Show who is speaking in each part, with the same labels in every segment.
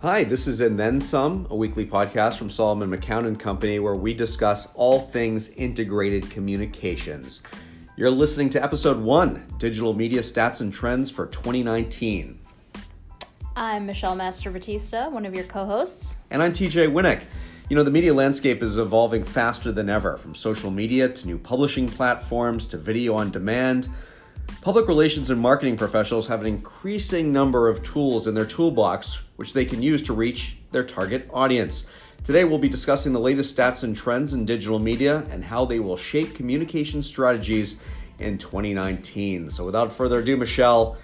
Speaker 1: Hi, this is And Then Some, a weekly podcast from Solomon McCown and Company where we discuss all things integrated communications. You're listening to episode one Digital Media Stats and Trends for 2019.
Speaker 2: I'm Michelle Master Batista, one of your co hosts.
Speaker 1: And I'm TJ Winick. You know, the media landscape is evolving faster than ever, from social media to new publishing platforms to video on demand. Public relations and marketing professionals have an increasing number of tools in their toolbox which they can use to reach their target audience. Today, we'll be discussing the latest stats and trends in digital media and how they will shape communication strategies in 2019. So, without further ado, Michelle,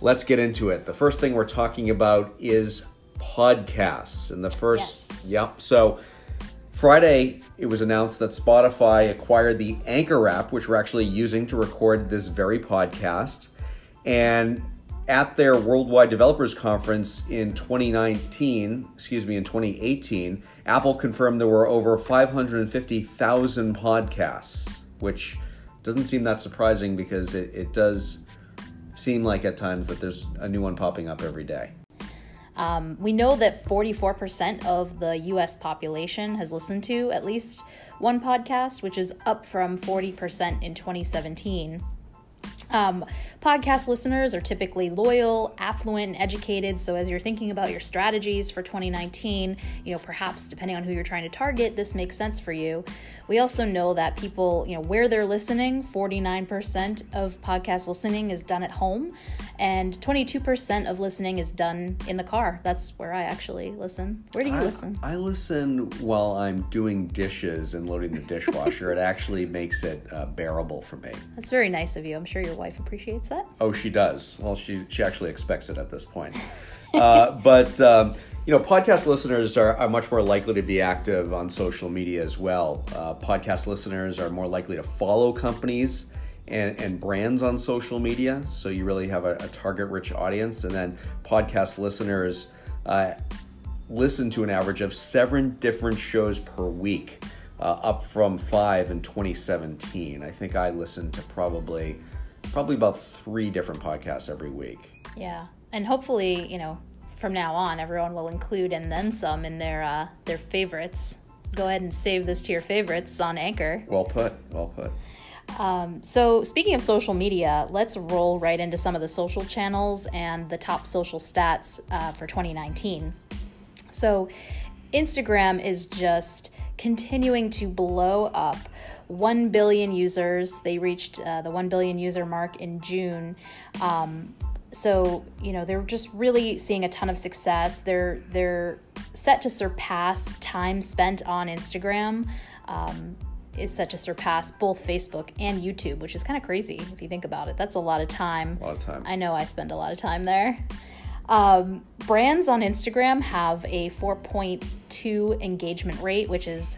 Speaker 1: let's get into it. The first thing we're talking about is podcasts. And the first,
Speaker 2: yes.
Speaker 1: yep. So, Friday, it was announced that Spotify acquired the Anchor app, which we're actually using to record this very podcast. And at their Worldwide Developers Conference in 2019, excuse me, in 2018, Apple confirmed there were over 550,000 podcasts, which doesn't seem that surprising because it, it does seem like at times that there's a new one popping up every day.
Speaker 2: Um, we know that 44% of the US population has listened to at least one podcast, which is up from 40% in 2017. Um, podcast listeners are typically loyal, affluent, and educated. So, as you're thinking about your strategies for 2019, you know, perhaps depending on who you're trying to target, this makes sense for you. We also know that people, you know, where they're listening, 49% of podcast listening is done at home, and 22% of listening is done in the car. That's where I actually listen. Where do you
Speaker 1: I,
Speaker 2: listen?
Speaker 1: I listen while I'm doing dishes and loading the dishwasher. it actually makes it uh, bearable for me.
Speaker 2: That's very nice of you. I'm sure your wife appreciates that.
Speaker 1: Oh, she does. Well, she she actually expects it at this point. Uh, but um, you know, podcast listeners are, are much more likely to be active on social media as well. Uh, podcast listeners are more likely to follow companies and, and brands on social media. So you really have a, a target rich audience. And then podcast listeners uh, listen to an average of seven different shows per week, uh, up from five in 2017. I think I listen to probably probably about three different podcasts every week.
Speaker 2: Yeah. And hopefully, you know, from now on, everyone will include and then some in their uh, their favorites. Go ahead and save this to your favorites on Anchor.
Speaker 1: Well put. Well put.
Speaker 2: Um, so, speaking of social media, let's roll right into some of the social channels and the top social stats uh, for 2019. So, Instagram is just continuing to blow up. 1 billion users. They reached uh, the 1 billion user mark in June. Um, so you know they're just really seeing a ton of success they're they're set to surpass time spent on instagram um, is set to surpass both facebook and youtube which is kind of crazy if you think about it that's a lot of time
Speaker 1: a lot of time
Speaker 2: i know i spend a lot of time there um, brands on instagram have a 4.2 engagement rate which is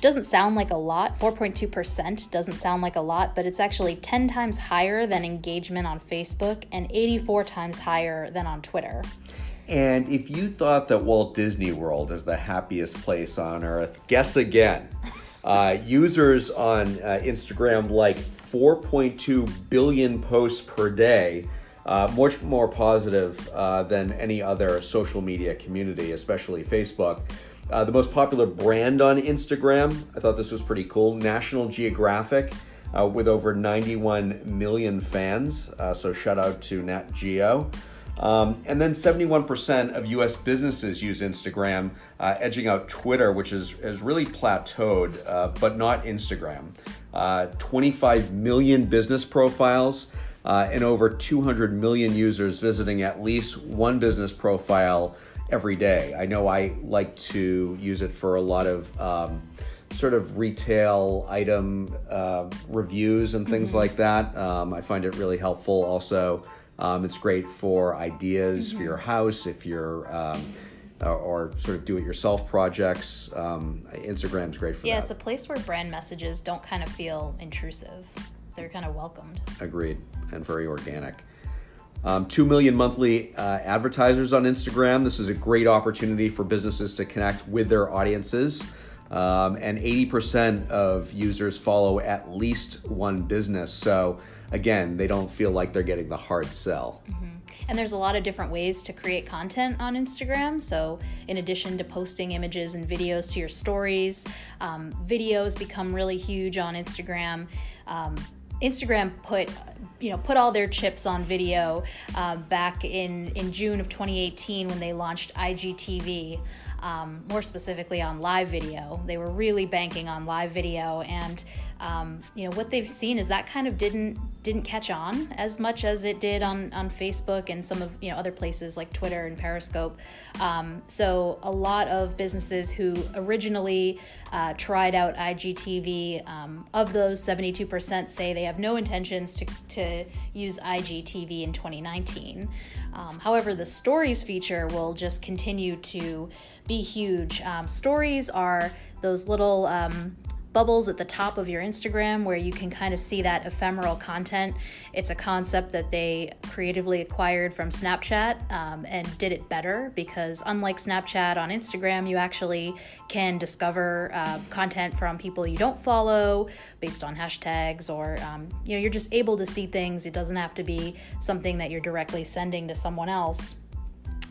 Speaker 2: doesn't sound like a lot. 4.2% doesn't sound like a lot but it's actually 10 times higher than engagement on facebook and 84 times higher than on twitter.
Speaker 1: And if you thought that walt disney world is the happiest place on earth guess again. Uh, users on uh, instagram like 4.2 billion posts per day uh, much more positive uh, than any other social media community especially facebook uh, the most popular brand on Instagram, I thought this was pretty cool National Geographic, uh, with over 91 million fans. Uh, so shout out to Nat Geo. Um, and then 71% of US businesses use Instagram, uh, edging out Twitter, which is, is really plateaued, uh, but not Instagram. Uh, 25 million business profiles. And over 200 million users visiting at least one business profile every day. I know I like to use it for a lot of um, sort of retail item uh, reviews and things mm-hmm. like that. Um, I find it really helpful. Also, um, it's great for ideas mm-hmm. for your house if you're. Um, or, or sort of do-it-yourself projects. Um, Instagram's great for
Speaker 2: yeah,
Speaker 1: that.
Speaker 2: Yeah, it's a place where brand messages don't kind of feel intrusive; they're kind of welcomed.
Speaker 1: Agreed, and very organic. Um, 2 million monthly uh, advertisers on Instagram. This is a great opportunity for businesses to connect with their audiences. Um, and 80% of users follow at least one business. So, again, they don't feel like they're getting the hard sell.
Speaker 2: Mm-hmm. and there's a lot of different ways to create content on Instagram. So, in addition to posting images and videos to your stories, um, videos become really huge on Instagram. Um, Instagram put you know put all their chips on video uh, back in in June of 2018 when they launched IGTV. Um, more specifically on live video, they were really banking on live video, and um, you know what they've seen is that kind of didn't didn't catch on as much as it did on on Facebook and some of you know other places like Twitter and Periscope. Um, so a lot of businesses who originally uh, tried out IGTV, um, of those 72% say they have no intentions to to use IGTV in 2019. Um, however, the stories feature will just continue to be huge. Um, stories are those little um, bubbles at the top of your Instagram where you can kind of see that ephemeral content. It's a concept that they creatively acquired from Snapchat um, and did it better because, unlike Snapchat on Instagram, you actually can discover uh, content from people you don't follow based on hashtags or um, you know you're just able to see things it doesn't have to be something that you're directly sending to someone else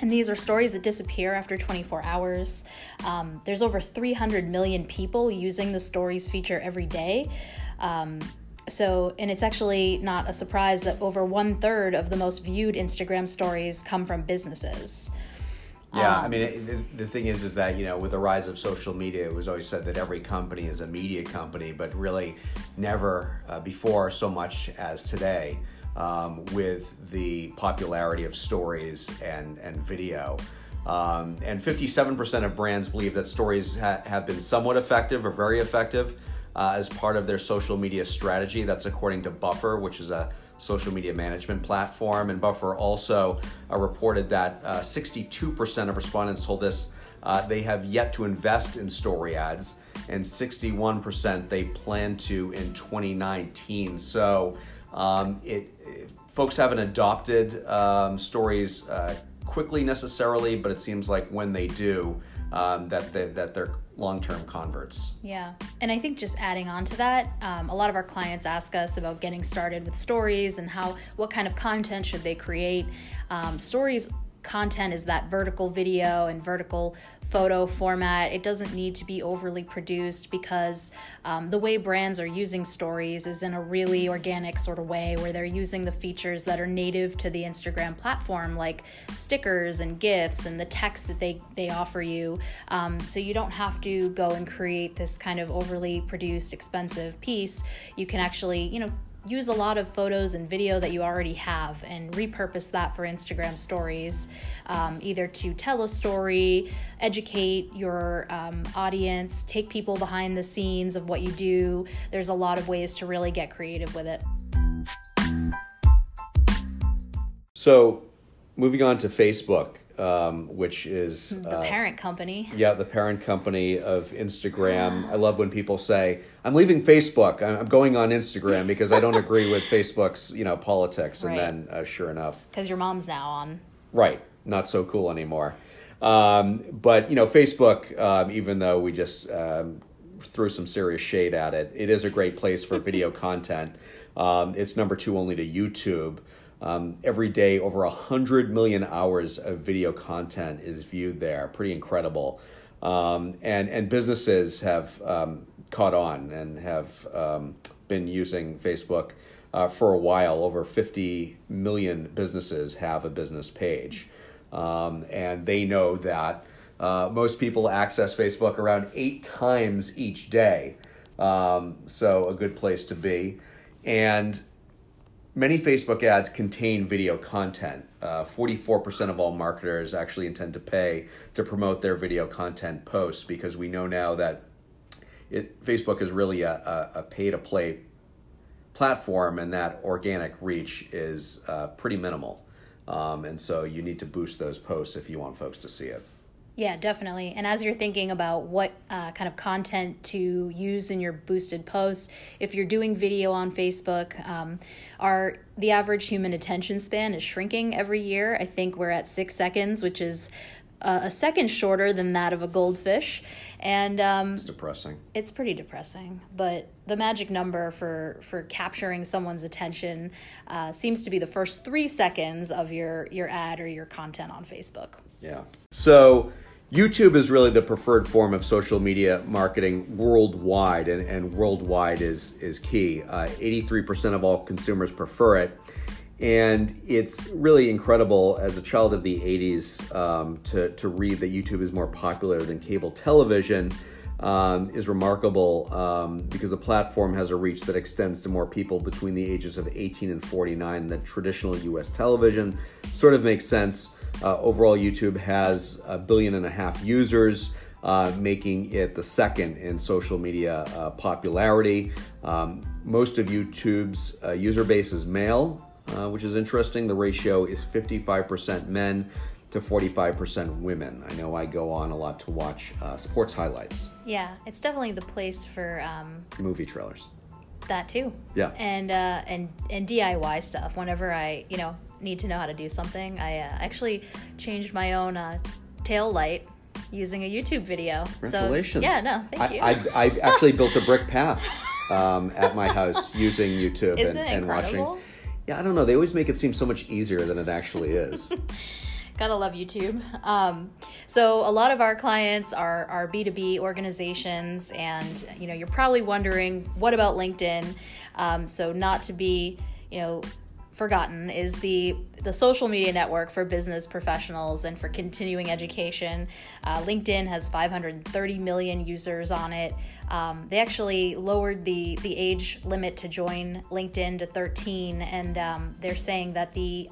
Speaker 2: and these are stories that disappear after 24 hours. Um, there's over 300 million people using the stories feature every day. Um, so, and it's actually not a surprise that over one third of the most viewed Instagram stories come from businesses.
Speaker 1: Yeah, um, I mean, it, the, the thing is, is that you know, with the rise of social media, it was always said that every company is a media company, but really, never uh, before so much as today um, with the popularity of stories and, and video. Um, and 57% of brands believe that stories ha- have been somewhat effective or very effective uh, as part of their social media strategy. That's according to Buffer, which is a social media management platform. And Buffer also uh, reported that uh, 62% of respondents told us uh, they have yet to invest in story ads, and 61% they plan to in 2019. So um, it, it, folks haven't adopted um, stories uh, quickly necessarily, but it seems like when they do, um, that they, that they're long-term converts.
Speaker 2: Yeah, and I think just adding on to that, um, a lot of our clients ask us about getting started with stories and how what kind of content should they create. Um, stories content is that vertical video and vertical photo format. It doesn't need to be overly produced because um, the way brands are using stories is in a really organic sort of way where they're using the features that are native to the Instagram platform, like stickers and GIFs and the text that they, they offer you. Um, so you don't have to go and create this kind of overly produced, expensive piece. You can actually, you know, use a lot of photos and video that you already have and repurpose that for Instagram stories, um, either to tell a story, educate your um, audience, take people behind the scenes of what you do. There's a lot of ways to really get creative with it.
Speaker 1: So, moving on to Facebook um, which is
Speaker 2: the uh, parent company.
Speaker 1: Yeah, the parent company of Instagram. I love when people say, "I'm leaving Facebook. I'm going on Instagram because I don't agree with Facebook's you know politics." And right. then, uh, sure enough,
Speaker 2: because your mom's now on.
Speaker 1: Right, not so cool anymore. Um, but you know, Facebook, um, even though we just um, threw some serious shade at it, it is a great place for video content. Um, it's number two only to YouTube. Um, every day, over 100 million hours of video content is viewed there. Pretty incredible. Um, and, and businesses have um, caught on and have um, been using Facebook uh, for a while. Over 50 million businesses have a business page. Um, and they know that uh, most people access Facebook around eight times each day. Um, so, a good place to be. And Many Facebook ads contain video content. Uh, 44% of all marketers actually intend to pay to promote their video content posts because we know now that it, Facebook is really a, a, a pay to play platform and that organic reach is uh, pretty minimal. Um, and so you need to boost those posts if you want folks to see it.
Speaker 2: Yeah, definitely. And as you're thinking about what uh, kind of content to use in your boosted posts, if you're doing video on Facebook, um, our the average human attention span is shrinking every year. I think we're at six seconds, which is uh, a second shorter than that of a goldfish, and um,
Speaker 1: It's depressing.
Speaker 2: it's pretty depressing. But the magic number for for capturing someone's attention uh, seems to be the first three seconds of your your ad or your content on Facebook.
Speaker 1: Yeah. So YouTube is really the preferred form of social media marketing worldwide, and, and worldwide is is key. Uh, 83% of all consumers prefer it. And it's really incredible as a child of the 80s um, to, to read that YouTube is more popular than cable television. Um, is remarkable um, because the platform has a reach that extends to more people between the ages of 18 and 49 than traditional US television. Sort of makes sense. Uh, overall, YouTube has a billion and a half users, uh, making it the second in social media uh, popularity. Um, most of YouTube's uh, user base is male, uh, which is interesting. The ratio is 55% men to 45% women. I know I go on a lot to watch uh, sports highlights,
Speaker 2: Yeah, it's definitely the place for um,
Speaker 1: movie trailers.
Speaker 2: that too.
Speaker 1: Yeah.
Speaker 2: and uh, and and DIY stuff. Whenever I you know need to know how to do something, I uh, actually changed my own uh, tail light using a YouTube video.
Speaker 1: Congratulations.
Speaker 2: So yeah, no, thank you.
Speaker 1: I, I actually built a brick path um, at my house using YouTube
Speaker 2: Isn't
Speaker 1: and, and watching. Yeah, I don't know. They always make it seem so much easier than it actually is.
Speaker 2: Gotta love YouTube. Um, so a lot of our clients are are B two B organizations, and you know you're probably wondering what about LinkedIn. Um, so not to be you know forgotten is the the social media network for business professionals and for continuing education. Uh, LinkedIn has 530 million users on it. Um, they actually lowered the the age limit to join LinkedIn to 13, and um, they're saying that the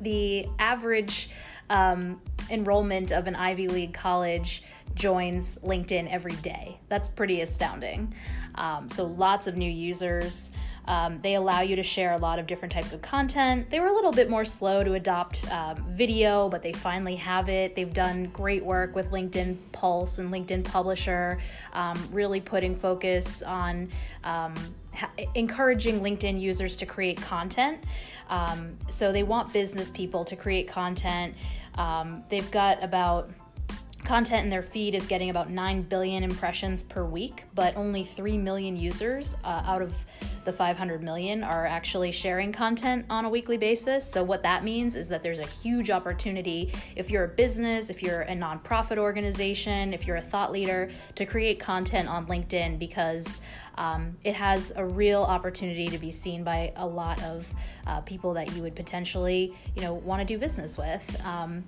Speaker 2: the average um, enrollment of an Ivy League college joins LinkedIn every day. That's pretty astounding. Um, so lots of new users. Um, they allow you to share a lot of different types of content. They were a little bit more slow to adopt um, video, but they finally have it. They've done great work with LinkedIn Pulse and LinkedIn Publisher, um, really putting focus on um, encouraging LinkedIn users to create content. Um, so they want business people to create content. Um, they've got about content in their feed is getting about 9 billion impressions per week, but only 3 million users uh, out of the 500 million are actually sharing content on a weekly basis. So, what that means is that there's a huge opportunity if you're a business, if you're a nonprofit organization, if you're a thought leader, to create content on LinkedIn because um, it has a real opportunity to be seen by a lot of uh, people that you would potentially, you know, want to do business with. Um,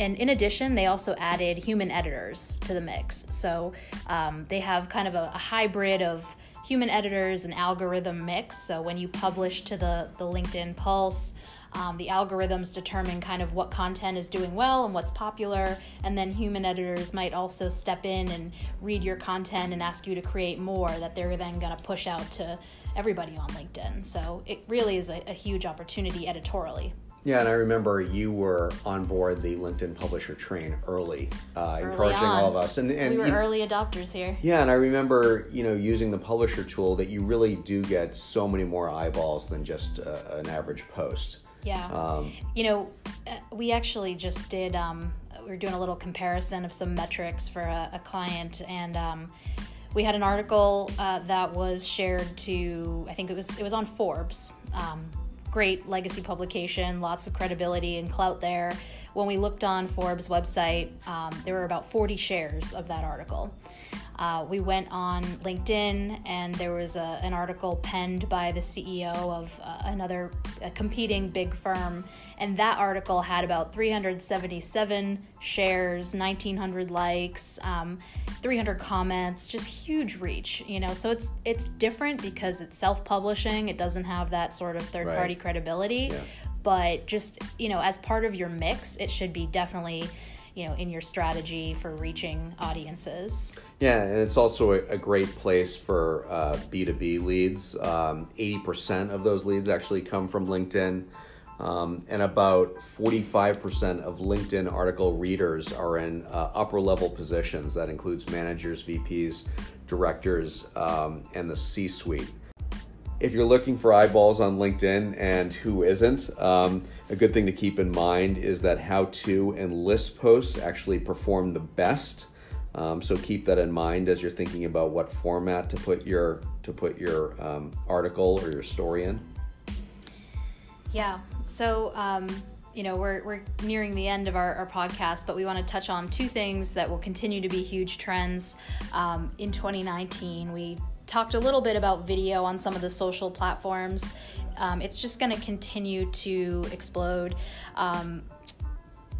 Speaker 2: and in addition, they also added human editors to the mix. So um, they have kind of a, a hybrid of human editors and algorithm mix. So when you publish to the, the LinkedIn Pulse, um, the algorithms determine kind of what content is doing well and what's popular. And then human editors might also step in and read your content and ask you to create more that they're then going to push out to everybody on LinkedIn. So it really is a, a huge opportunity editorially.
Speaker 1: Yeah, and I remember you were on board the LinkedIn Publisher train early, uh, encouraging
Speaker 2: on.
Speaker 1: all of us. And, and
Speaker 2: we were
Speaker 1: you-
Speaker 2: early adopters here.
Speaker 1: Yeah, and I remember, you know, using the publisher tool that you really do get so many more eyeballs than just uh, an average post.
Speaker 2: Yeah.
Speaker 1: Um,
Speaker 2: you know, uh, we actually just did, um, we were doing a little comparison of some metrics for a, a client, and um, we had an article uh, that was shared to, I think it was, it was on Forbes. Um, great legacy publication, lots of credibility and clout there. When we looked on Forbes' website, um, there were about 40 shares of that article. Uh, we went on LinkedIn, and there was a, an article penned by the CEO of uh, another competing big firm, and that article had about 377 shares, 1,900 likes, um, 300 comments, just huge reach. You know, so it's it's different because it's self-publishing. It doesn't have that sort of third-party
Speaker 1: Right.
Speaker 2: credibility,
Speaker 1: Yeah.
Speaker 2: but just you know, as part of your mix, it should be definitely you know in your strategy for reaching audiences.
Speaker 1: Yeah, and it's also a, great place for uh, B2B leads. Um, 80% of those leads actually come from LinkedIn. Um, and about 45% of LinkedIn article readers are in uh, upper level positions. That includes managers, VPs, directors, um, and the C suite. if you're looking for eyeballs on LinkedIn and who isn't, um, a good thing to keep in mind is that how to and list posts actually perform the best. Um, so keep that in mind as you're thinking about what format to put your to put your um, article or your story in.
Speaker 2: Yeah. So um, you know we're, we're nearing the end of our, our podcast but we want to touch on two things that will continue to be huge trends um, in 2019 we talked a little bit about video on some of the social platforms. Um, it's just going to continue to explode. Um,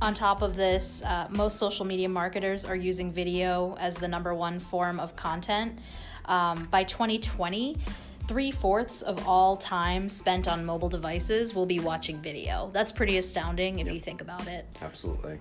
Speaker 2: on top of this, uh, most social media marketers are using video as the number one form of content. Um, by 2020, three fourths of all time spent on mobile devices will be watching video. That's pretty astounding if yep. you think about it.
Speaker 1: Absolutely.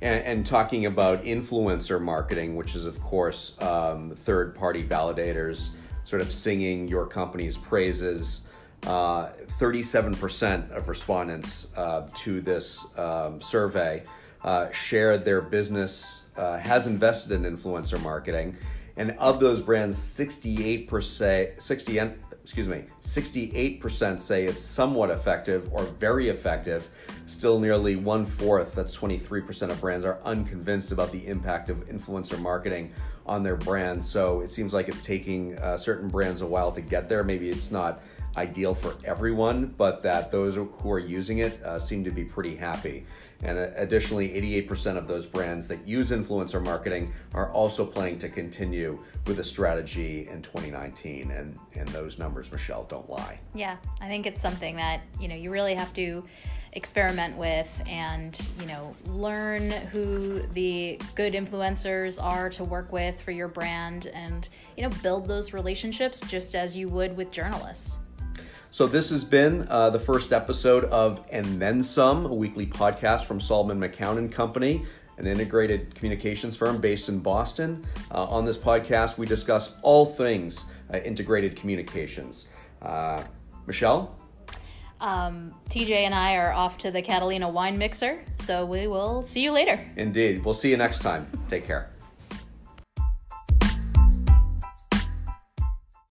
Speaker 1: And, and, talking about influencer marketing, which is, of course, um, third party validators sort of singing your company's praises. Uh, 37% of respondents uh, to this um, survey uh, shared their business uh, has invested in influencer marketing. And of those brands, 68%, 60, excuse me, 68% say it's somewhat effective or very effective. Still, nearly one fourth, that's 23% of brands, are unconvinced about the impact of influencer marketing on their brand. So it seems like it's taking uh, certain brands a while to get there. Maybe it's not ideal for everyone, but that those who are using it uh, seem to be pretty happy. And uh, additionally, 88% of those brands that use influencer marketing are also planning to continue with a strategy in 2019. And, and those numbers, Michelle, don't lie.
Speaker 2: Yeah, I think it's something that, you know, you really have to experiment with and you know learn who the good influencers are to work with for your brand and you know build those relationships just as you would with journalists
Speaker 1: so this has been uh, the first episode of and then some a weekly podcast from solomon mccown and company an integrated communications firm based in boston uh, on this podcast we discuss all things uh, integrated communications uh, michelle
Speaker 2: um, TJ and I are off to the Catalina wine mixer, so we will see you later.
Speaker 1: Indeed. We'll see you next time. Take care.